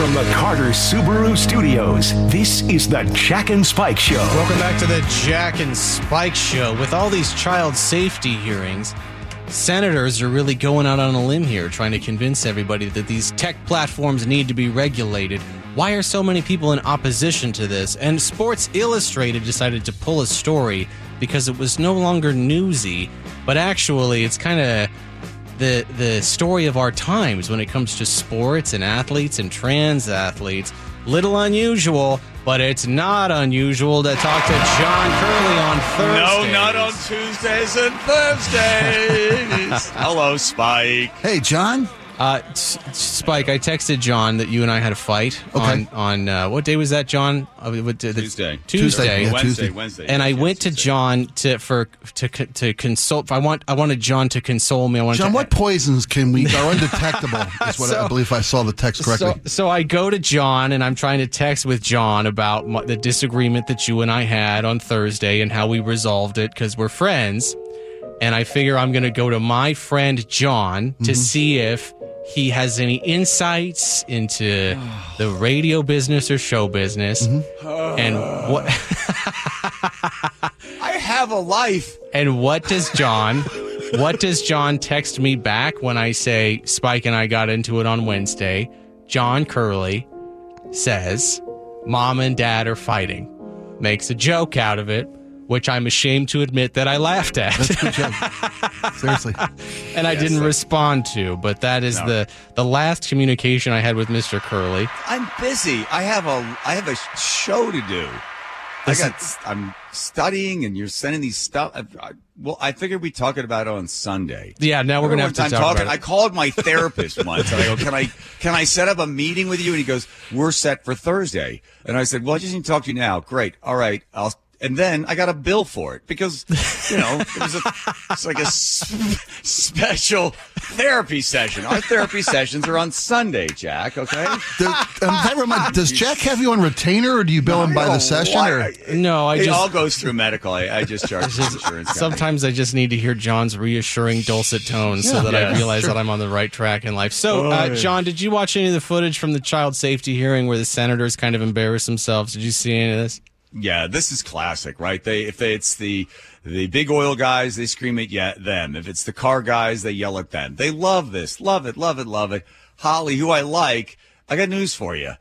From the Carter Subaru Studios, this is the Jack and Spike Show. Welcome back to the Jack and Spike Show. With all these child safety hearings, senators are really going out on a limb here, trying to convince everybody that these tech platforms need to be regulated. Why are so many people in opposition to this? And Sports Illustrated decided to pull a story because it was no longer newsy, but actually it's kind of the the story of our times when it comes to sports and athletes and trans athletes. Little unusual, but it's not unusual to talk to John Curley on Thursday. No, not on Tuesdays and Thursdays. Hello, Spike. Hey, John. Uh, Spike, I texted John that you and I had a fight on on uh, what day was that, John? Uh, what, the, Tuesday. Tuesday. Tuesday, yeah. Wednesday, Tuesday. Wednesday. And I Yes, went to John to for to to consult. I want I wanted John to console me. I wanted John, to, what poisons can we are undetectable? Is what I So- believe I saw the text correctly. So, so I go to John and I'm trying to text with John about my, the disagreement that you and I had on Thursday and how we resolved it because we're friends. And I figure I'm going to go to my friend John to see if he has any insights into the radio business or show business mm-hmm. and what I have a life. and what does John what does John text me back when I say Spike and I got into it on Wednesday? John Curley says, Mom and Dad are fighting. Makes a joke out of it, which I'm ashamed to admit that I laughed at. Good job. Seriously. and I didn't respond to, but that is the the last communication I had with Mr. Curley. I'm busy. I have a I have a show to do. I This got. I'm studying, and you're sending these stuff. I, I, well, I figured we'd talk about it on Sunday. Yeah, now we're gonna have to talk talking. about I called my therapist once, and I go, "Can I can I set up a meeting with you?" And he goes, "We're set for Thursday." And I said, "Well, I just need to talk to you now." Great. All right. I'll. And then I got a bill for it because, you know, it was a, it's like a s- special therapy session. Our therapy sessions are on Sunday, Jack. Okay. Does, um, that remind, does Jack have you on retainer, or do you bill him by the session? why. Or I- No, I it just- all goes through medical. I, I just charge the insurance. company. Sometimes I just need to hear John's reassuring dulcet tones so that I realize sure. that I'm on the right track in life. So, Oh, uh, yeah. John, did you watch any of the footage from the child safety hearing where the senators kind of embarrassed themselves? Did you see any of this? Yeah, this is classic, right? They if it's the the big oil guys, they scream at yeah, them. If it's the car guys, they yell at them. They love this, love it, love it, love it. Hawley, who I like, I got news for you.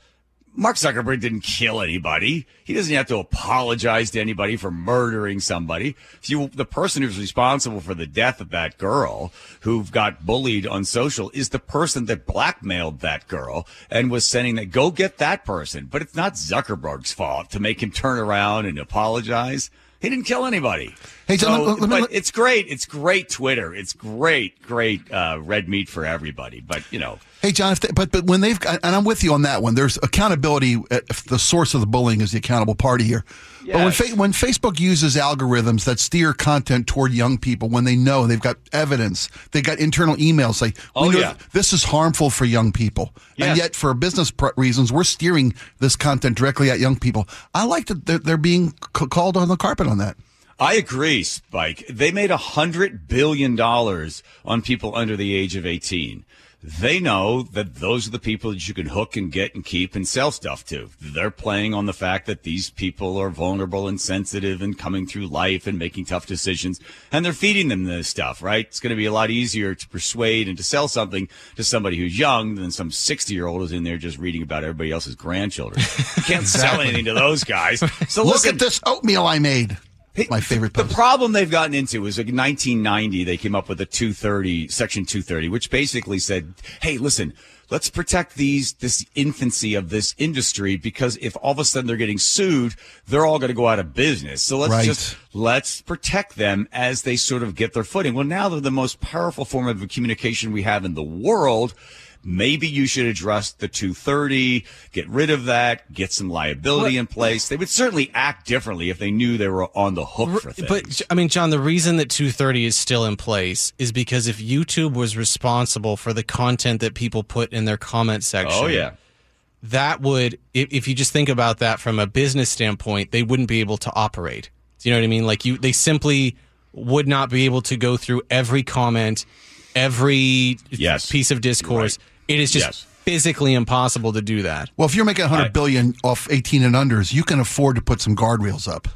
Mark Zuckerberg didn't kill anybody. He doesn't have to apologize to anybody for murdering somebody. You, the person who's responsible for the death of that girl who got bullied on social is the person that blackmailed that girl and was sending that, go get that person. But it's not Zuckerberg's fault to make him turn around and apologize. He didn't kill anybody. Hey, John, So- let- let me- but it's great. It's great Twitter. It's great, great uh, red meat for everybody. But you know, Hey, John, if they, but but when they've got, and I'm with you on that one. There's accountability. uh, If the source of the bullying is the accountable party here. But when fa- when Facebook uses algorithms that steer content toward young people, when they know they've got evidence, they've got internal emails like, we Oh, know yeah. this is harmful for young people, and yet for business pr- reasons, we're steering this content directly at young people. I like that they're, they're being c- called on the carpet on that. I agree, Spike. They made a hundred billion dollars on people under the age of 18. They know that those are the people that you can hook and get and keep and sell stuff to. They're playing on the fact that these people are vulnerable and sensitive and coming through life and making tough decisions. And they're feeding them this stuff, right? It's going to be a lot easier to persuade and to sell something to somebody who's young than some 60 year old who's in there just reading about everybody else's grandchildren. You can't sell anything to those guys. So Look listen, at this oatmeal I made. My favorite the problem they've gotten into is like in 1990, they came up with a 230, section 230, which basically said, Hey, listen, let's protect these, this infancy of this industry because if all of a sudden they're getting sued, they're all going to go out of business. So let's Right. just, let's protect them as they sort of get their footing. Well, now they're the most powerful form of communication we have in the world. Maybe you should address the 230, get rid of that, get some liability in place. They would certainly act differently if they knew they were on the hook for things. But I mean, John, the reason that 230 is still in place is because if YouTube was responsible for the content that people put in their comment oh, section, Oh yeah. that would, if, if you just think about that from a business standpoint, they wouldn't be able to operate. Do you know what I mean? Like you, they simply would not be able to go through every comment, every Yes. piece of discourse. It is just Yes. physically impossible to do that. Well, if you're making 100 billion off 18 and unders, you can afford to put some guardrails up.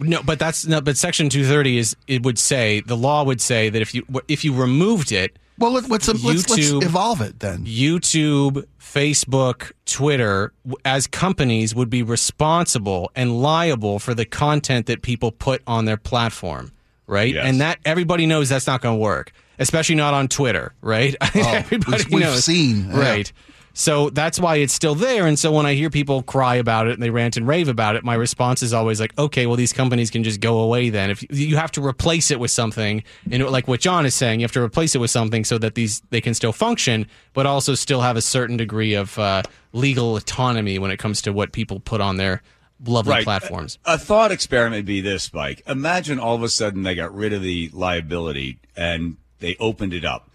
No, but that's no. But Section 230 is it would say the law would say that if you if you removed it, Well, let, let's, let's, let's YouTube- evolve it then. YouTube, Facebook, Twitter, as companies would be responsible and liable for the content that people put on their platform, right? Yes. And that everybody knows that's not going to work, especially not on Twitter, right? everybody Oh, we've knows, seen, yeah. right? So that's why it's still there. And so when I hear people cry about it and they rant and rave about it, my response is always like, okay, well, these companies can just go away then. If you have to replace it with something, and like what John is saying, you have to replace it with something so that these they can still function, but also still have a certain degree of uh, legal autonomy when it comes to what people put on their lovely platforms. A, a thought experiment would be this, Mike. Imagine all of a sudden they got rid of the liability and they opened it up.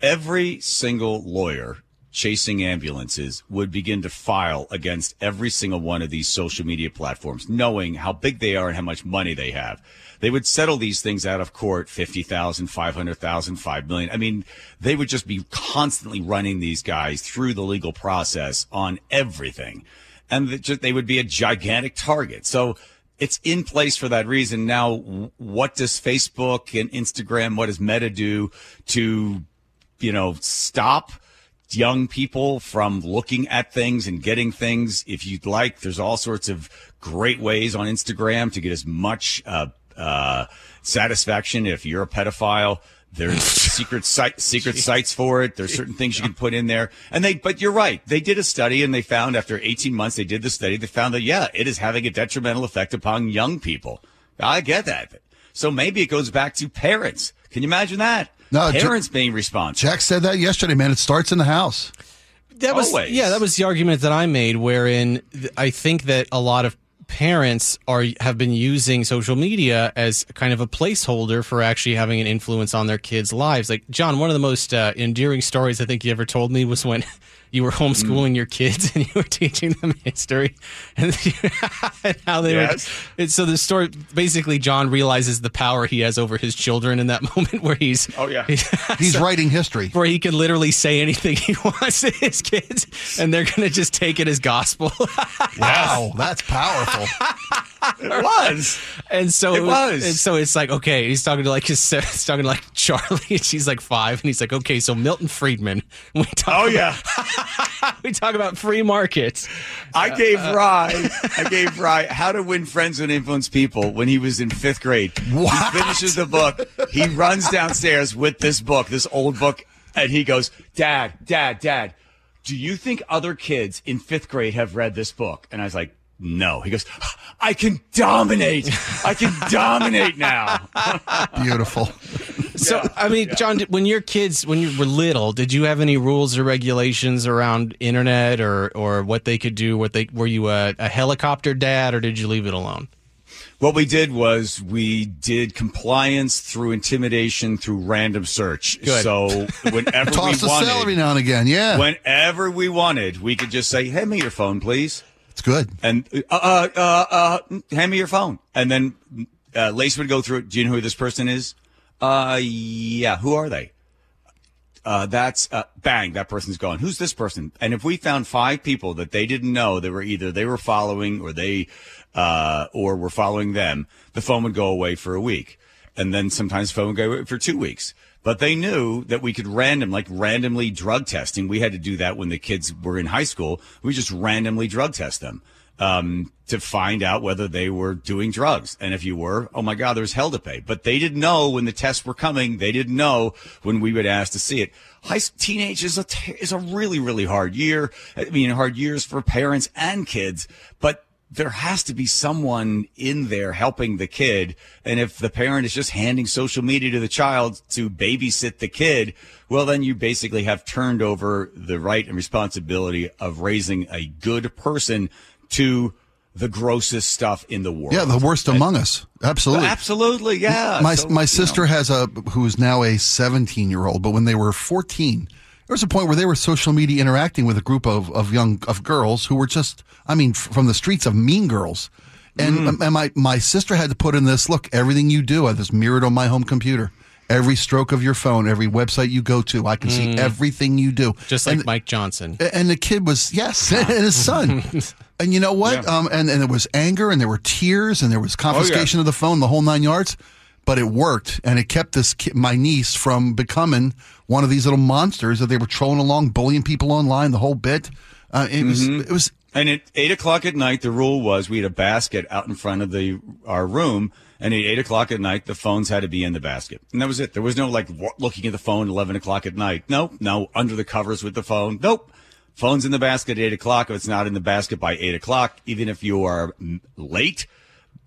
Every single lawyer chasing ambulances would begin to file against every single one of these social media platforms, knowing how big they are and how much money they have. They would settle these things out of court, 50,000, 500,000, 5 million. I mean, they would just be constantly running these guys through the legal process on everything. And they would be a gigantic target. So it's in place for that reason. Now, what does Facebook and Instagram, what does Meta do to, you know, stop young people from looking at things and getting things if you'd like there's all sorts of great ways on instagram to get as much uh, uh, satisfaction if you're a pedophile there's secret site secret sites for it there's certain things you can put in there and they but you're right they did a study and they found after 18 months they did the study they found that yeah it is having a detrimental effect upon young people i get that so maybe it goes back to parents can you imagine that No, Ju- parents being responsible Jack said that yesterday, man. It starts in the house. That was Always. yeah, that was the argument that I made. Wherein I think that a lot of parents are have been using social media as kind of a placeholder for actually having an influence on their kids' lives. Like John, one of the most uh, endearing stories I think you ever told me was when you were homeschooling Mm. your kids and you were teaching them history and, and how they Yes. were. And so the story basically, John realizes the power he has over his children in that moment where he's Oh, yeah. He's writing history. where he can literally say anything he wants to his kids, and they're going to just take it as gospel. Wow, that's powerful. it was and so It was. And so it's like, okay, he's talking to like his, he's talking to like Charlie, and she's like five, and he's like, okay, so Milton Friedman. We talk. oh yeah we talk about free markets. I uh, gave uh, Rye, I gave Rye How to Win Friends and Influence People when he was in fifth grade. What? He finishes the book. He runs downstairs with this book, this old book, and he goes, Dad, Dad, Dad, do you think other kids in fifth grade have read this book? And I was like, no. He goes, I can dominate. I can dominate now. Beautiful. So, I mean, John, when your kids, when you were little, did you have any rules or regulations around internet or or what they could do? What they were you a, a helicopter dad, or did you leave it alone? What we did was we did compliance through intimidation through random search. Good. So whenever Toss we the celery now and again. Yeah, whenever we wanted, we could just say, "Hand me your phone, please," it's good. and uh, uh, uh, uh hand me your phone, and then uh, Lace would go through it. Do you know who this person is? Uh, yeah. Who are they? Uh, that's uh, bang. That person's gone. Who's this person? And if we found five people that they didn't know, they were either they were following or they, uh, or were following them, the phone would go away for a week, and then sometimes the phone would go away for two weeks. But they knew that we could random, like randomly drug testing. We had to do that when the kids were in high school. We just randomly drug test them um, to find out whether they were doing drugs. And if you were, oh my God, there's hell to pay. But they didn't know when the tests were coming. They didn't know when we would ask to see it. High teenage is a t- is a really really hard year. I mean, hard years for parents and kids. But there has to be someone in there helping the kid. And if the parent is just handing social media to the child to babysit the kid, well, then you basically have turned over the right and responsibility of raising a good person to the grossest stuff in the world. Yeah, the worst among us. Absolutely. Absolutely, yeah. my So, my you sister know. has a who's now a 17 year old, but when they were 14, there was a point where they were social media interacting with a group of, of young of girls who were just, I mean, from the streets of Mean Girls, and Mm. and my my sister had to put in this look. Everything you do, I this mirrored on my home computer. Every stroke of your phone, every website you go to. I can see everything you do. Just like And- Mike Johnson. and the kid was yes, and his son. and you know what? Yeah. Um, and and there was anger, and there were tears, and there was confiscation of the phone, the whole nine yards. But it worked, and it kept this kid, my niece from becoming one of these little monsters that they were trolling along, bullying people online, the whole bit. Uh, it was it was And at eight o'clock at night, the rule was we had a basket out in front of the our room, and at eight o'clock at night, the phones had to be in the basket, and that was it. There was no like looking at the phone eleven o'clock at night. No, no, under the covers with the phone. Nope. Phone's in the basket at eight o'clock. If it's not in the basket by eight o'clock, even if you are late,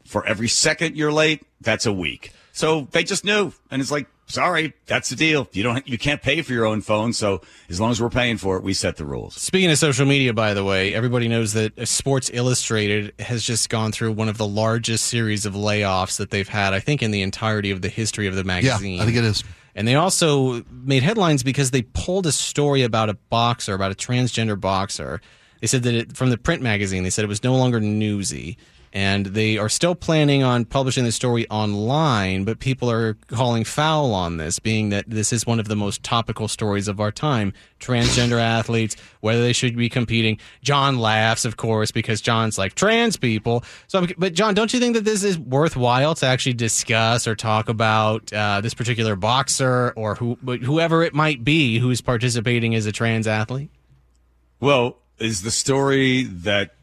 for every second you're late, that's a week. So they just knew, and it's like, sorry, that's the deal. You don't, you can't pay for your own phone. So as long as we're paying for it, we set the rules. Speaking of social media, by the way, everybody knows that uh, Sports Illustrated has just gone through one of the largest series of layoffs that they've had, I think, in the entirety of the history of the magazine. yeah, magazine. I think it is. And they also made headlines because they pulled a story about a boxer, about a transgender boxer. They said that it, from the print magazine, they said it was no longer newsy. And they are still planning on publishing the story online, but people are calling foul on this, being that this is one of the most topical stories of our time. Transgender athletes, whether they should be competing. John laughs, of course, because John's like trans people. So, but John, don't you think that this is worthwhile to actually discuss or talk about uh, this particular boxer or who, whoever it might be who's participating as a trans athlete? Well, is the story that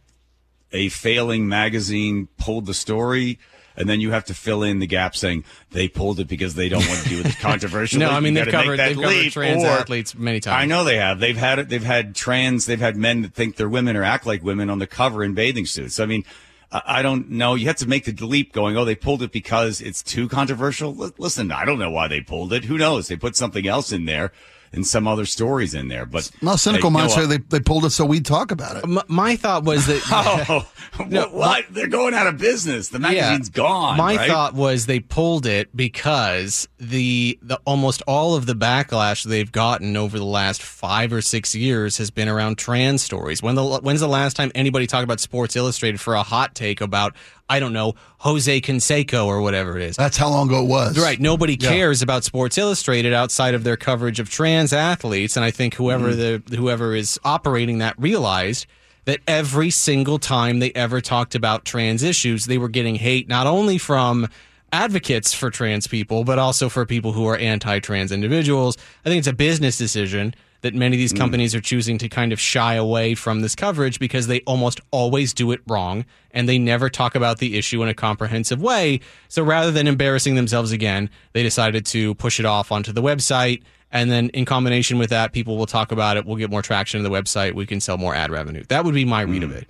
a failing magazine pulled the story? And then you have to fill in the gap saying they pulled it because they don't want to do this controversial. No, I mean they've covered they've that covered trans or- athletes many times. I know they have. They've had it. They've had trans. They've had men that think they're women or act like women on the cover in bathing suits. I mean, I I don't know. You have to make the leap going, oh, they pulled it because it's too controversial. L- Listen, I don't know why they pulled it. Who knows? They put something else in there and some other stories in there. But No, cynical Hey, no, minds say they, they pulled it so we'd talk about it. M- my thought was that Oh, what, what? They're going out of business. The magazine's gone. My right? thought was they pulled it because the the almost all of the backlash they've gotten over the last five or six years has been around trans stories. When the when's the last time anybody talked about Sports Illustrated for a hot take about I don't know Jose Canseco or whatever it is? That's how long ago it was. Right. Nobody Yeah. cares about Sports Illustrated outside of their coverage of trans athletes, and I think whoever Mm-hmm. the whoever is operating that realized that every single time they ever talked about trans issues, they were getting hate not only from advocates for trans people, but also for people who are anti-trans individuals. I think it's a business decision that many of these mm. companies are choosing to kind of shy away from this coverage because they almost always do it wrong and they never talk about the issue in a comprehensive way. So rather than embarrassing themselves again, they decided to push it off onto the website. And then in combination with that, people will talk about it. We'll get more traction to the website. We can sell more ad revenue. That would be my read of mm. it.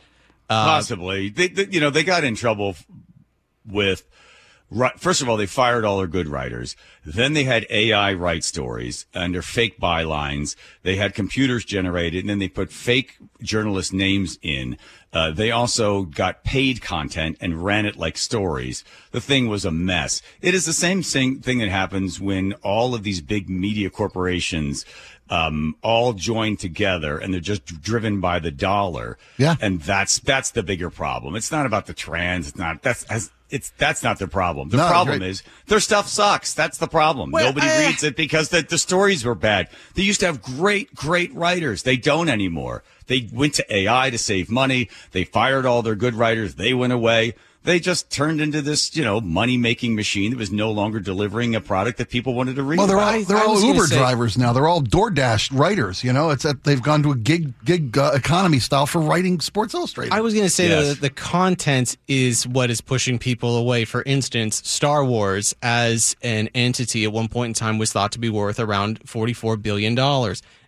Uh, Possibly. They, they, you know, they got in trouble with. Right, first of all, they fired all their good writers. Then they had AI write stories under fake bylines. They had computers generated, and then they put fake journalist names in. Uh, they also got paid content and ran it like stories. The thing was a mess. It is the same thing, thing that happens when all of these big media corporations um, all joined together and they're just driven by the dollar. Yeah. And that's that's the bigger problem. It's not about the trans. It's not that's as it's that's not the problem. The No, problem great. is their stuff sucks. That's the problem. Well, Nobody I- reads it because the, the stories were bad. They used to have great, great writers. They don't anymore. They went to AI to save money. They fired all their good writers. They went away. They just turned into this, you know, money making machine that was no longer delivering a product that people wanted to read. Well, they're about. all they're I all Uber say- drivers now. They're all DoorDash writers. You know, it's that they've gone to a gig gig uh, economy style for writing Sports Illustrated. I was going to say Yes. that the content is what is pushing people away. For instance, Star Wars as an entity at one point in time was thought to be worth around $44 billion.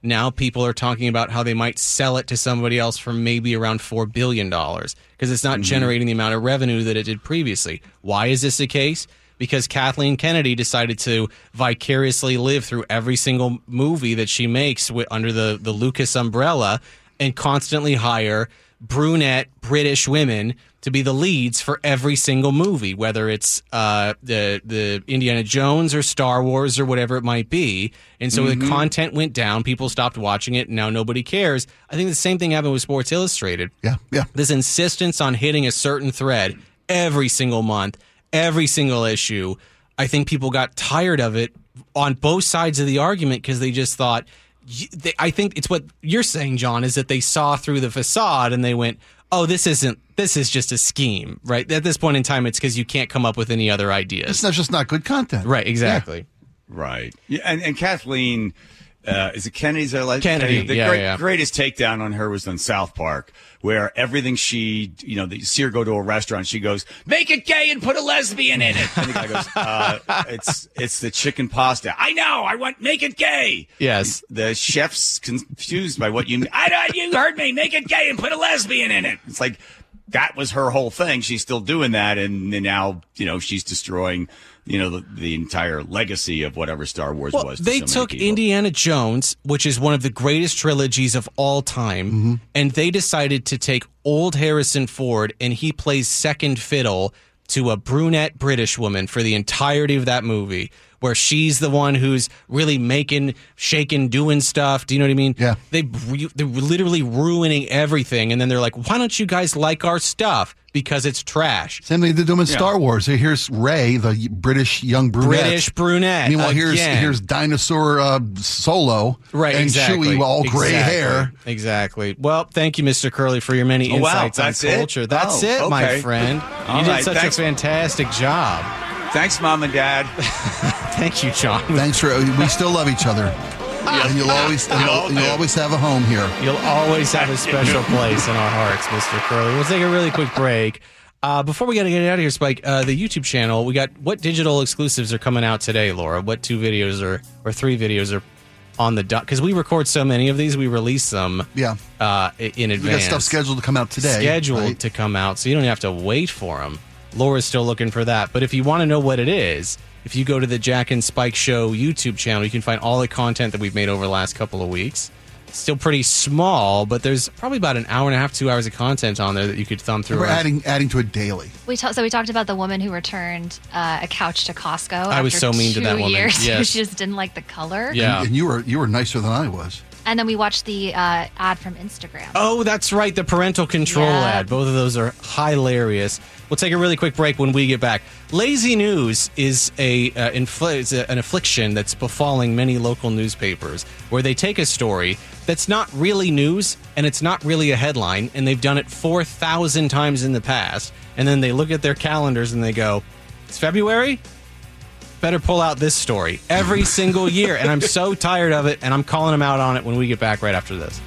Now people are talking about how they might sell it to somebody else for maybe around $4 billion because it's not mm-hmm. generating the amount of revenue that it did previously. Why is this the case? Because Kathleen Kennedy decided to vicariously live through every single movie that she makes wi- under the, the Lucas umbrella and constantly hire brunette British women to be the leads for every single movie, whether it's uh, the the Indiana Jones or Star Wars or whatever it might be. And so the content went down. People stopped watching it. And now nobody cares. I think the same thing happened with Sports Illustrated yeah, yeah. this insistence on hitting a certain thread every single month, every single issue. I think people got tired of it on both sides of the argument because they just thought. Y- They, I think it's what you're saying, John, is that they saw through the facade and they went, "Oh, this isn't. This is just a scheme, right?" At this point in time, it's because you can't come up with any other ideas, It's not just not good content. right? Exactly. Right. Yeah, and, and Kathleen, uh, is it Kennedy's? Like? Kennedy, The yeah, great, yeah. greatest takedown on her was on South Park, where everything she, you know, the, you see her go to a restaurant, she goes, make it gay and put a lesbian in it. And the guy goes, uh, it's, it's the chicken pasta. I know. I want, make it gay. Yes. The chef's confused by what you, I know, you heard me, make it gay and put a lesbian in it. It's like, that was her whole thing. She's still doing that. And, then now, you know, she's destroying, you know, the, the entire legacy of whatever Star Wars Well, was. to they so took people. Indiana Jones, which is one of the greatest trilogies of all time, Mm-hmm. and they decided to take old Harrison Ford and he plays second fiddle to a brunette British woman for the entirety of that movie, where she's the one who's really making, shaking, doing stuff. Do you know what I mean? Yeah. They they're literally ruining everything, and then they're like, "Why don't you guys like our stuff? Because it's trash." Same thing they do in Star Wars. Here's Rey, the British young brunette. British brunette. Meanwhile, here's again. here's dinosaur uh, Solo, Right, and exactly. Chewie, all gray Exactly. hair. Exactly. Well, thank you, Mr. Curley, for your many Oh, wow, insights on that's it? culture. That's Oh, it, my friend. All you did such thanks. a fantastic job. Thanks, mom and dad. Thank you, John. Thanks for we still love each other, and you'll always and you'll, you'll always have a home here. You'll always have a special place in our hearts, Mr. Curley. We'll take a really quick break. Uh, before we got to get out of here, Spike, uh, the YouTube channel, we got what digital exclusives are coming out today, Laura? What two videos are, or three videos are on the dot? Because we record so many of these, we release them Yeah, uh, i- in we advance. got stuff scheduled to come out today. scheduled right? to come out, so you don't have to wait for them. Laura's still looking for that. But if you want to know what it is, if you go to the Jack and Spike Show YouTube channel, you can find all the content that we've made over the last couple of weeks. Still pretty small, but there's probably about an hour and a half, two hours of content on there that you could thumb through. We're adding adding to it daily. We ta- so we talked about the woman who returned uh, a couch to Costco. I was after so mean to two that woman. Years. Yes. she just didn't like the color. Yeah. and you were you were nicer than I was. And then we watched the uh, ad from Instagram. Oh, that's right. The parental control Yeah. ad. Both of those are hilarious. We'll take a really quick break when we get back. Lazy news is a, uh, infl- is a- an affliction that's befalling many local newspapers where they take a story that's not really news and it's not really a headline, and they've done it 4,000 times in the past. And then they look at their calendars and they go, It's February? Better pull out this story every single year. And I'm so tired of it, and I'm calling them out on it when we get back right after this.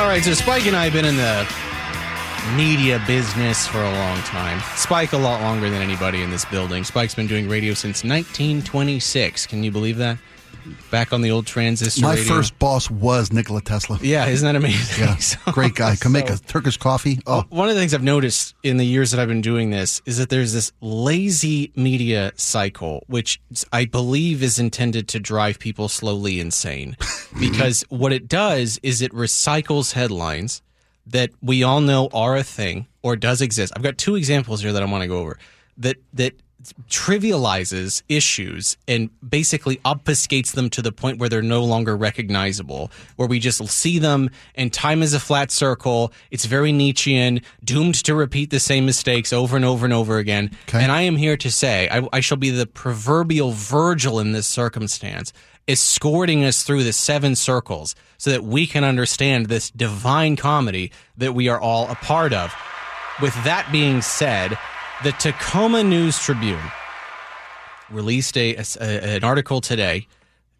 All right, so Spike and I have been in the media business for a long time. Spike a lot longer than anybody in this building. Spike's been doing radio since 1926. Can you believe that? Back on the old transistor My radio. first boss was Nikola Tesla. Yeah, isn't that amazing? Yeah, So- great guy. Can make a Turkish coffee. Oh, one of the things I've noticed in the years that I've been doing this is that there's this lazy media cycle, which I believe is intended to drive people slowly insane. because what it does is it recycles headlines that we all know are a thing or does exist. I've got two examples here that I want to go over that that trivializes issues and basically obfuscates them to the point where they're no longer recognizable where we just see them and time is a flat circle. It's very nietzschean doomed to repeat the same mistakes over and over and over again. Okay. and i am here to say I, I shall be the proverbial virgil in this circumstance escorting us through the seven circles so that we can understand this divine comedy that we are all a part of. With that being said, the Tacoma News Tribune released a, a- an article today.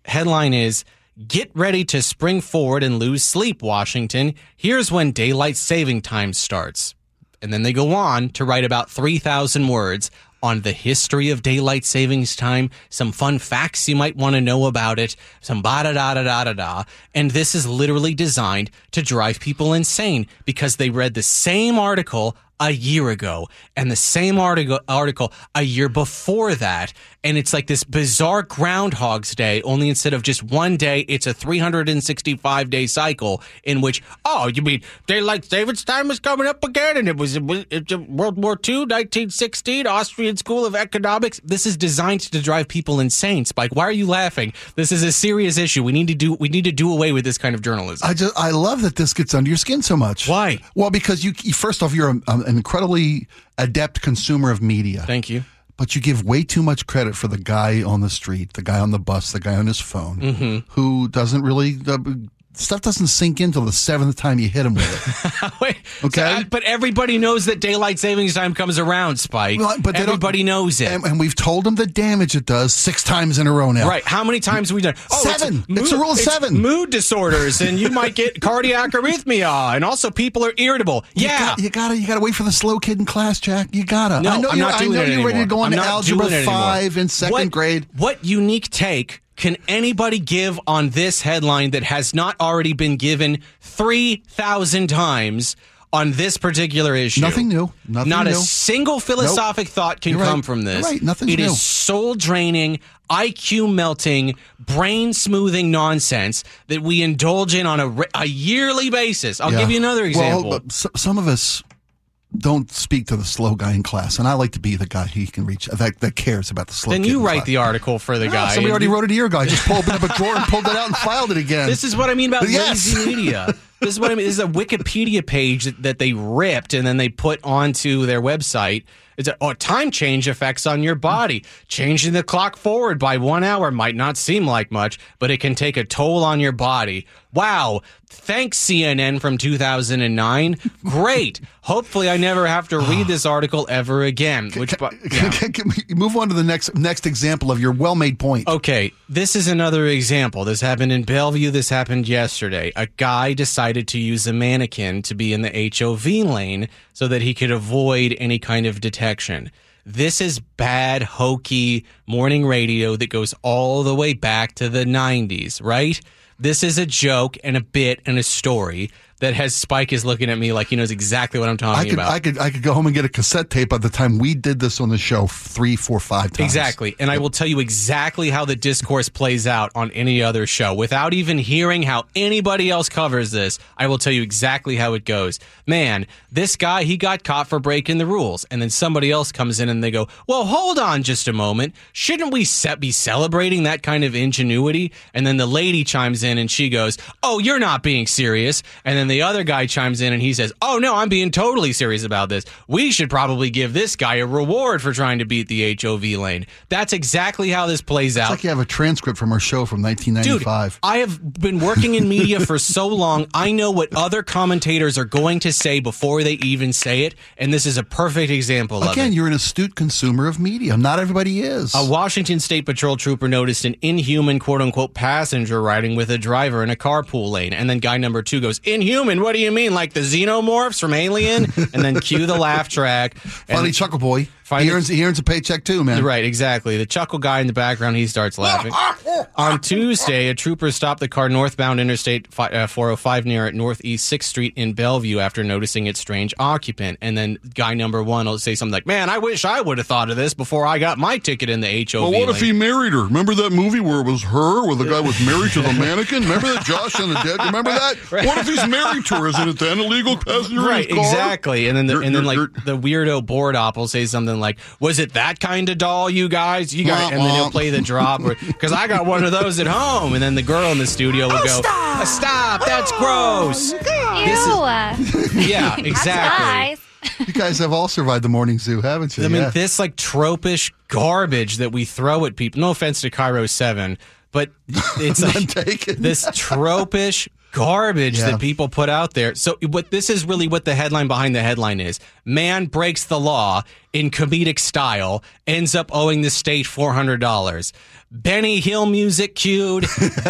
Headline is Get ready to spring forward and lose sleep, Washington. Here's when daylight saving time starts. And then they go on to write about 3,000 words on the history of daylight savings time, some fun facts you might want to know about it, some ba da da da da da da. And this is literally designed to drive people insane because they read the same article a year ago and the same article article a year before that and it's like this bizarre groundhog's day only instead of just one day it's a 365 day cycle in which oh you mean daylight savings time is coming up again and it was, it was it's world war ii 1916 austrian school of economics. This is designed to drive people insane. Spike why are you laughing? This is a serious issue. We need to do we need to do away with this kind of journalism. I just I love that this gets under your skin so much. Why? Well, because you, first off you're a, an incredibly adept consumer of media. thank you but you give way too much credit for the guy on the street, the guy on the bus, the guy on his phone, Mm-hmm. who doesn't really uh, stuff doesn't sink in till the seventh time you hit him with it. Wait, Okay. so, uh, but everybody knows that daylight savings time comes around, Spike. Well, but everybody knows it. and, and we've told him the damage it does six times in a row now. Right. How many times have we done? Oh, Seven. It's a rule of seven. Mood disorders, and you might get cardiac arrhythmia, and also people are irritable. You Yeah. got- you gotta, you gotta wait for the slow kid in class, Jack. You gotta. no, I know I'm you're, not doing I know it you're anymore. ready to go into algebra doing it anymore. five in second What- grade. What unique take can anybody give on this headline that has not already been given 3,000 times on this particular issue? Nothing new. Nothing not a single philosophic thought can You're right. come from this. You're right. Nothing's It is new. soul draining, IQ melting, brain smoothing nonsense that we indulge in on a, a yearly basis. I'll Yeah. give you another example. Well, some of us don't speak to the slow guy in class, and I like to be the guy he can reach that that cares about the slow. Guy. Then you write class. the article for the No, guy. Somebody already wrote it a year ago. I just pulled it up a drawer and pulled it out and filed it again. This is what I mean about Yes. lazy media. This is what I mean. This is a Wikipedia page that, that they ripped and then they put onto their website. It's a, oh, time change effects on your body. Changing the clock forward by one hour might not seem like much, but it can take a toll on your body. Wow. Thanks, CNN from 2009. Great. Hopefully, I never have to read this article ever again. Which, bu- yeah. Can- can we move on to the next next example of your well-made point. Okay, this is another example. This happened in Bellevue. This happened yesterday. A guy decided to use a mannequin to be in the HOV lane so that he could avoid any kind of detection. This is bad, hokey morning radio that goes all the way back to the 90s, right? This is a joke and a bit and a story that has Spike is looking at me like he knows exactly what I'm talking I could about. I could I could go home and get a cassette tape by the time we did this on the show three, four, five times. Exactly. And I will tell you exactly how the discourse plays out on any other show. Without even hearing how anybody else covers this, I will tell you exactly how it goes. Man, this guy, he got caught for breaking the rules. And then somebody else comes in and they go, well, hold on just a moment. Shouldn't we be celebrating that kind of ingenuity? And then the lady chimes in and she goes, oh, you're not being serious. And then the other guy chimes in and he says, oh, no, I'm being totally serious about this. We should probably give this guy a reward for trying to beat the HOV lane. That's exactly how this plays out. It's out. like you have a transcript from our show from Dude, 1995. I have been working in media for so long. I know what other commentators are going to say before they even say it, and this is a perfect example of Again, you're an astute consumer of media. Not everybody is. A Washington State Patrol trooper noticed an inhuman quote unquote passenger riding with a driver in a carpool lane. And then guy number two goes, Inhuman? What do you mean? Like the xenomorphs from Alien? And then cue the laugh track. And- Funny chuckle boy. Find He earns, he earns a paycheck too, man. Right, exactly. The chuckle guy in the background, he starts laughing. On Tuesday, a trooper stopped the car northbound Interstate uh, 405 near Northeast 6th Street in Bellevue after noticing its strange occupant. And then guy number one will say something like, Man, I wish I would have thought of this before I got my ticket in the HOV. Well, what if he married her? Remember that movie where it was her, where the guy was married to the mannequin? Remember that Josh and the Dead? Remember that? What if he's married to her? Isn't it then illegal passenger Right, in his car? exactly. And then the, You're- and then you're- like you're- the weirdo board op will say something like, "Was it that kind of doll, you guys? You got?" And then he'll play the drop because I got one of those at home. And then the girl in the studio will go, "Uh, "Stop! That's gross." Ew. Yeah, exactly. You guys have all survived the morning zoo, haven't you? I mean, Yeah. this like tropish garbage that we throw at people. No offense to KIRO Seven, but it's None like this tropish garbage Yeah. that people put out there. So what this is really what the headline behind the headline is. Man breaks the law in comedic style, ends up owing the state $400. Benny Hill music cued.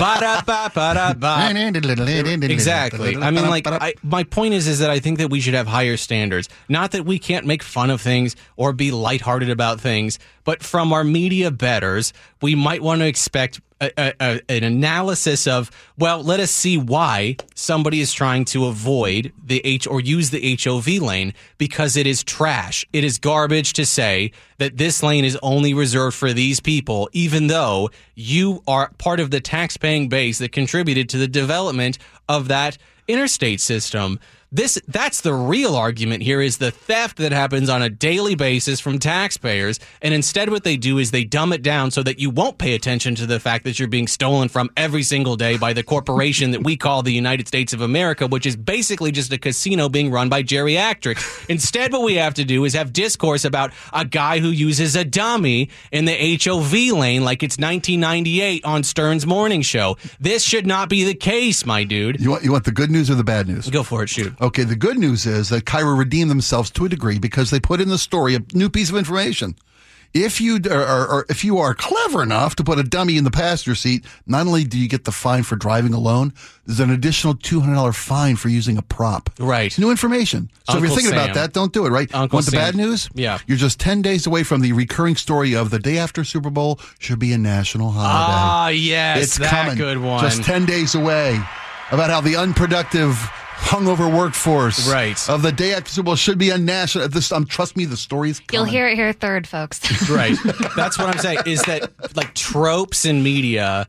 Exactly. I mean, like, I, my point is, is that I think that we should have higher standards. Not that we can't make fun of things or be lighthearted about things, but from our media betters, we might want to expect a, a, an analysis of well, let us see why somebody is trying to avoid the H or use the HOV lane because it is trash. It is garbage to say that this lane is only reserved for these people, even though you are part of the tax-paying base that contributed to the development of that interstate system this that's the real argument here is the theft that happens on a daily basis from taxpayers. And instead what they do is they dumb it down so that you won't pay attention to the fact that you're being stolen from every single day by the corporation that we call the United States of America which is basically just a casino being run by geriatrics instead what we have to do is have discourse about a guy who uses a dummy in the HOV lane like it's 1998 on Stern's morning show. This should not be the case my dude. You want you want the good news or the bad news? go for it shoot Okay, the good news is that KIRO redeemed themselves to a degree because they put in the story a new piece of information. If you are, or, if you are clever enough to put a dummy in the passenger seat, not only do you get the fine for driving alone, there's an additional two hundred dollar fine for using a prop. Right. It's new information. So if you're thinking Sam. about that, don't do it. Right. Uncle Want the Sam. bad news? Yeah. You're just ten days away from the recurring story of the day after Super Bowl should be a national holiday. Ah, yes, it's that coming. good one. Just 10 days away about how the unproductive hungover workforce Right. of the day after Super Bowl should be a national this um, trust me the story's coming. You'll hear it here third, folks. right. That's what I'm saying. Is that like tropes in media are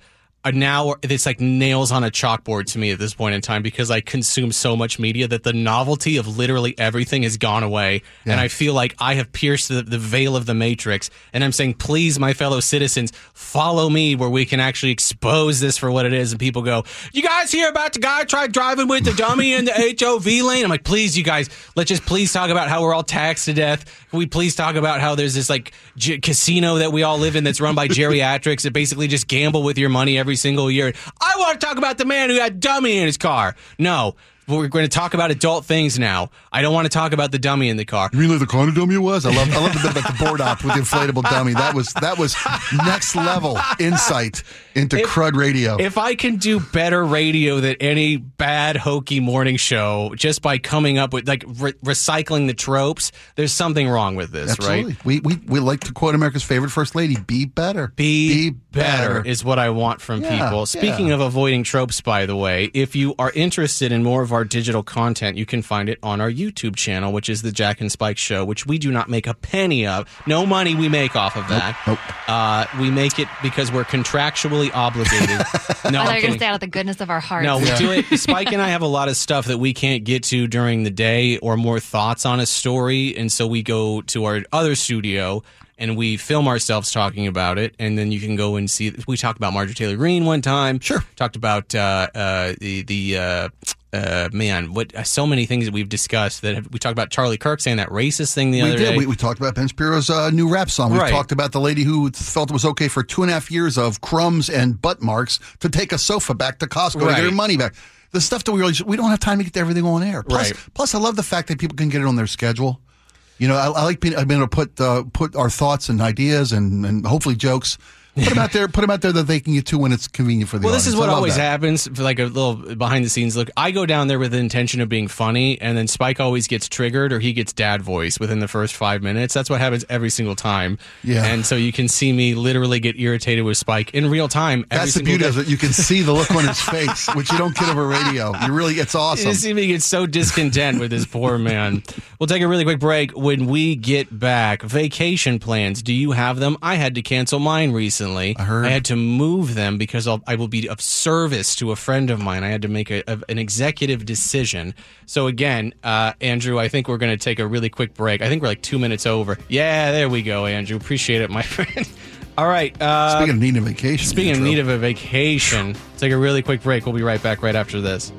now it's like nails on a chalkboard to me at this point in time because I consume so much media that the novelty of literally everything has gone away, and I feel like I have pierced the, the veil of the matrix. And I'm saying, please, my fellow citizens, follow me where we can actually expose this for what it is. And people go, "You guys hear about the guy tried driving with the dummy in the HOV lane?" I'm like, please, you guys, let's just please talk about how we're all taxed to death. Can we please talk about how there's this like j- casino that we all live in that's run by geriatrics that basically just gamble with your money every single year? I want to talk about the man who had dummy in his car. No. We're going to talk about adult things now. I don't want to talk about the dummy in the car. You mean like the kind of dummy it was? I love I love the bit about the board op with the inflatable dummy. That was that was next level insight into If- crud radio. If I can do better radio than any bad hokey morning show just by coming up with like re- recycling the tropes, there's something wrong with this, Absolutely. right? We, we we like to quote America's favorite first lady, be better. Be, better. is what I want from Yeah, people. Speaking yeah. of avoiding tropes, by the way, if you are interested in more of our digital content, you can find it on our YouTube channel, which is the Jack and Spike Show, which we do not make a penny of. No money we make off of that. nope. Uh, we make it because we're contractually obligated. no, I thought I'm you were going to say out of the goodness of our hearts. No, we do it. Spike and I have a lot of stuff that we can't get to during the day or more thoughts on a story. And so we go to our other studio and we film ourselves talking about it. And then you can go and see. We talked about Marjorie Taylor Greene one time. Sure. Talked about uh, uh, the, the uh, uh, man, what uh, so many things that we've discussed that have, we talked about Charlie Kirk saying that racist thing the We other did. day. We, we talked about Ben Shapiro's uh, new rap song. We Right. talked about the lady who felt it was okay for two and a half years of crumbs and butt marks to take a sofa back to Costco to Right. get her money back. The stuff that we really we don't have time to get everything on air. Plus, Right. plus, I love the fact that people can get it on their schedule. You know, I, I like being, I've been able to put uh, put our thoughts and ideas and, and hopefully jokes. Put them out there. Put them out there that they can get to when it's convenient for the Well, this is what always that. happens. For like a little behind the scenes look, I go down there with the intention of being funny, and then Spike always gets triggered or he gets dad voice within the first five minutes. That's what happens every single time. Yeah. and so you can see me literally get irritated with Spike in real time. Every That's the beauty day. of it. You can see the look on his face, which you don't get over radio. You really, it's awesome. You see me get so discontent with this poor man. We'll take a really quick break. When we get back, vacation plans. Do you have them? I had to cancel mine recently. I heard. I had to move them because I'll, I will be of service to a friend of mine. I had to make a, a- an executive decision. So again, uh, Andrew, I think we're going to take a really quick break. I think we're like two minutes over. Yeah, there we go, Andrew. Appreciate it, my friend. All right. Uh, Speaking of needing a vacation. Speaking of need of a vacation, take a really quick break. We'll be right back right after this.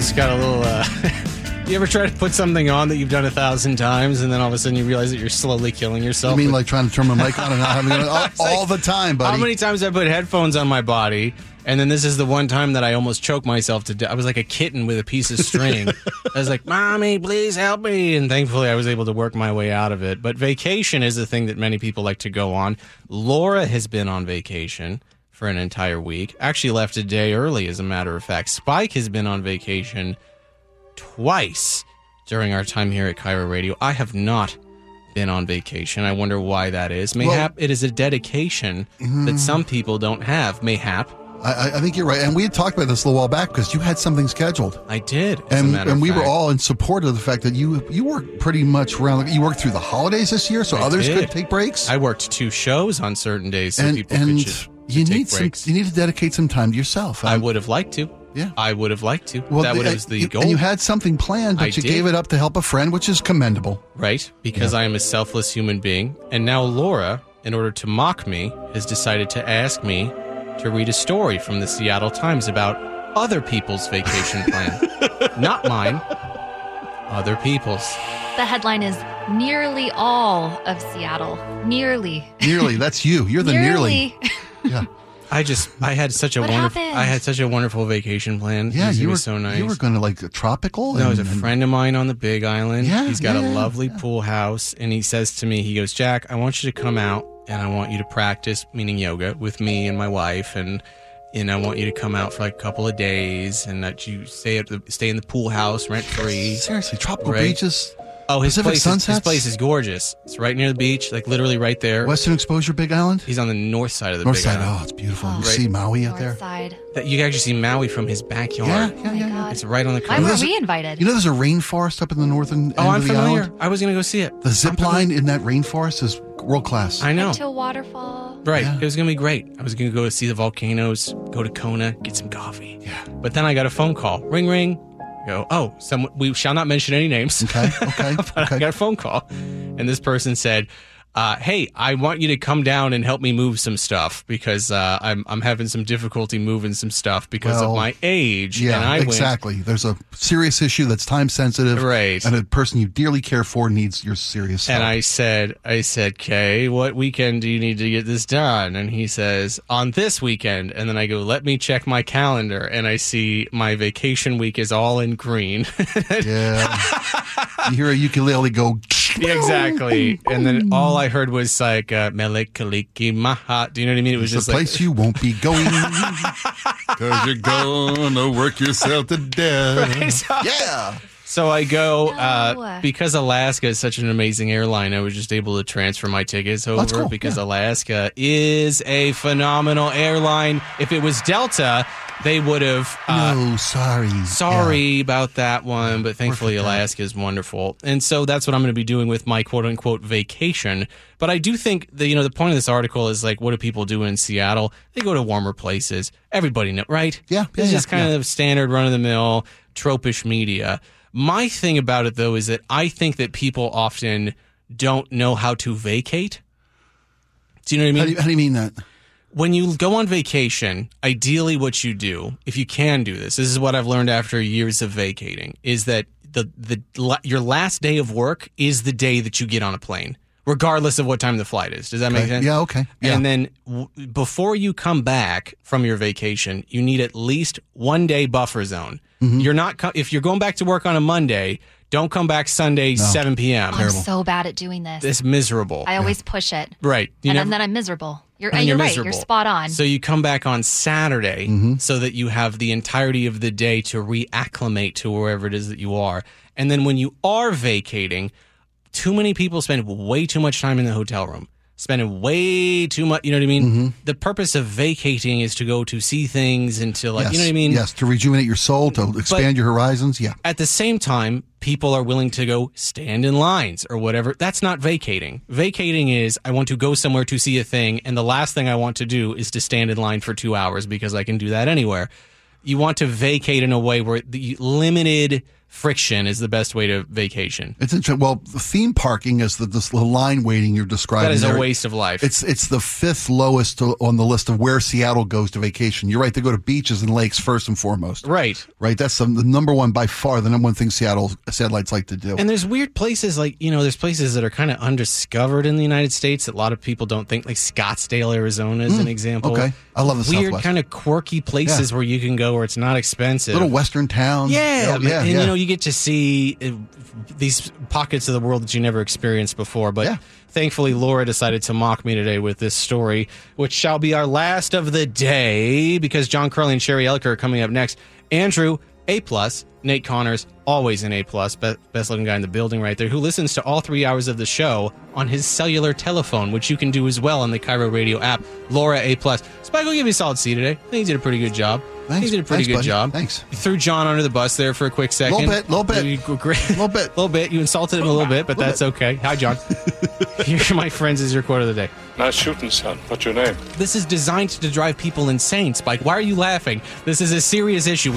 Headphones got a little. Uh, you ever try to put something on that you've done a thousand times, and then all of a sudden you realize that you're slowly killing yourself? I mean, with- like trying to turn my mic on and not having it on all, all the time, buddy. How many times I put headphones on my body, and then this is the one time that I almost choked myself to death. I was like a kitten with a piece of string. I was like, "Mommy, please help me!" And thankfully, I was able to work my way out of it. But vacation is the thing that many people like to go on. Laura has been on vacation for an entire week. Actually, left a day early, as a matter of fact. Spike has been on vacation twice. during our time here at KIRO Radio. I have not been on vacation. I wonder why that is. Mayhap it is a dedication that mm-hmm. some people don't have. Mayhap I, I- think you're right. And we had talked about this a little while back because you had something scheduled. I did. as a And, and we were all in support of the fact that you you worked pretty much around. You worked through the holidays this year, so I others did. could take breaks. I worked two shows on certain days so and people and could, ju- you could need take some, you need to dedicate some time to yourself. I Um, would have liked to. Yeah. I would have liked to. Well, that would the- was the you, goal. And you had something planned, but I you did. gave it up to help a friend, which is commendable. right? Because I am a selfless human being. And now Laura, in order to mock me, has decided to ask me to read a story from the Seattle Times about other people's vacation plan. Not mine, other people's. The headline is Nearly All of Seattle. Nearly. Nearly, that's you. You're the nearly. Yeah, I just I had such a What wonderful happened? I had such a wonderful vacation plan. yeah. it was, You it were was so nice. You were going to like tropical. No, it was a and- and- friend of mine on the Big Island. Yeah, He's got yeah, a yeah, lovely pool house, and he says to me, he goes, Jack, I want you to come out, and I want you to practice, meaning yoga, with me and my wife, and and I want you to come out for like a couple of days, and that you stay at the stay in the pool house rent free. Seriously, tropical Right. beaches, Oh, his Pacific place, is, his place is gorgeous. It's right near the beach, like literally right there. Western Exposure, Big Island, He's on the north side of the North Big Side. Island. Oh, it's beautiful. You Oh. see Maui out there. North side. That you can actually see Maui from his backyard. Yeah, Oh yeah, my yeah. yeah. It's right on the Why coast. were we invited? You know, there's a rainforest up in the northern oh, end I'm of the familiar. island. I was gonna go see it. The zip I'm familiar. line in that rainforest is world class. I know. Went to a waterfall. Right. Yeah. It was going to be great. I was going to go see the volcanoes, go to Kona, get some coffee. Yeah. But then I got a phone call. Ring, ring. I go, oh, someone, we shall not mention any names. Okay, okay, but I got a phone call. And this person said, uh, hey, I want you to come down and help me move some stuff because uh, I'm, I'm having some difficulty moving some stuff because Well, of my age. Yeah, and I went, exactly. There's a serious issue that's time sensitive, Right. And a person you dearly care for needs your serious help. And I said, I said, Kay, what weekend do you need to get this done? And he says, on this weekend. And then I go, let me check my calendar. And I see my vacation week is all in green. yeah, you hear a ukulele go. Yeah, exactly. And then all I heard was like, uh, Melikaliki Maha. Do you know what I mean? It was It's just a like, place you won't be going because you're gonna work yourself to death. Yeah. So I go uh, because Alaska is such an amazing airline. I was just able to transfer my tickets over cool, because yeah. Alaska is a phenomenal airline. If it was Delta, they would have. Uh, no, sorry. Sorry about that one, but thankfully forget that. Alaska is wonderful, and so that's what I'm going to be doing with my quote unquote vacation. But I do think that you know the point of this article is like, what do people do in Seattle? They go to warmer places. Everybody know, right? Yeah, yeah, it's just yeah, kind of standard run of the mill tropish media. My thing about it though is that I think that people often don't know how to vacate. Do you know what I mean? How do, you, how do you mean that? when you go on vacation, ideally what you do, if you can do this, this is what I've learned after years of vacating, is that the the your last day of work is the day that you get on a plane, regardless of what time the flight is. Does that make sense? Yeah, okay. Yeah. And then w- before you come back from your vacation, you need at least one day buffer zone. Mm-hmm. You're not co- if you're going back to work on a Monday, don't come back Sunday 7 p.m. I'm so bad at doing this. It's miserable. I always push it. right. You and, never- then I'm miserable. You're, and and you're, right. miserable. You're spot on. So you come back on Saturday Mm-hmm. so that you have the entirety of the day to reacclimate to wherever it is that you are. And then when you are vacating, too many people spend way too much time in the hotel room. Spending way too much, you know what I mean? Mm-hmm. The purpose of vacating is to go to see things and to like, yes. you know what I mean? Yes, to rejuvenate your soul, to expand your horizons. Yeah. At the same time, people are willing to go stand in lines or whatever. That's not vacating. Vacating is I want to go somewhere to see a thing, and the last thing I want to do is to stand in line for two hours because I can do that anywhere. You want to vacate in a way where the limited friction is the best way to vacation. It's interesting. Well, theme parking is the, the line waiting you're describing. That is a waste of life. It's it's the fifth lowest to, on the list of where Seattle goes to vacation. You're right; they go to beaches and lakes first and foremost. right. Right. That's the, the number one by far. The number one thing Seattle satellites like to do. And there's weird places like, you know, there's places that are kind of undiscovered in the United States that a lot of people don't think, like Scottsdale, Arizona is an mm, example. Okay. I love the Weird kind of quirky places where you can go where it's not expensive. Little western towns. Yeah, yeah, and yeah. you know you get to see uh, these pockets of the world that you never experienced before. But Yeah. thankfully, Laura decided to mock me today with this story, which shall be our last of the day because John Curley and Sherry Elker are coming up next. Andrew, A plus. Nate Connors, always an A plus, best looking guy in the building right there, who listens to all three hours of the show on his cellular telephone, which you can do as well on the KIRO Radio app. Laura A plus. Spike will give you a solid C today. I think he did a pretty good job. Thanks. He did a pretty Thanks, good buddy. job. Thanks. You threw John under the bus there for a quick second. Little bit, a little bit. You- Great. Little bit. A little bit. You insulted him a little bit, but that's okay. Hi, John. Here, my friends, is your quote of the day. Nice shooting, son. What's your name? This is designed to drive people insane, Spike. Why are you laughing? This is a serious issue.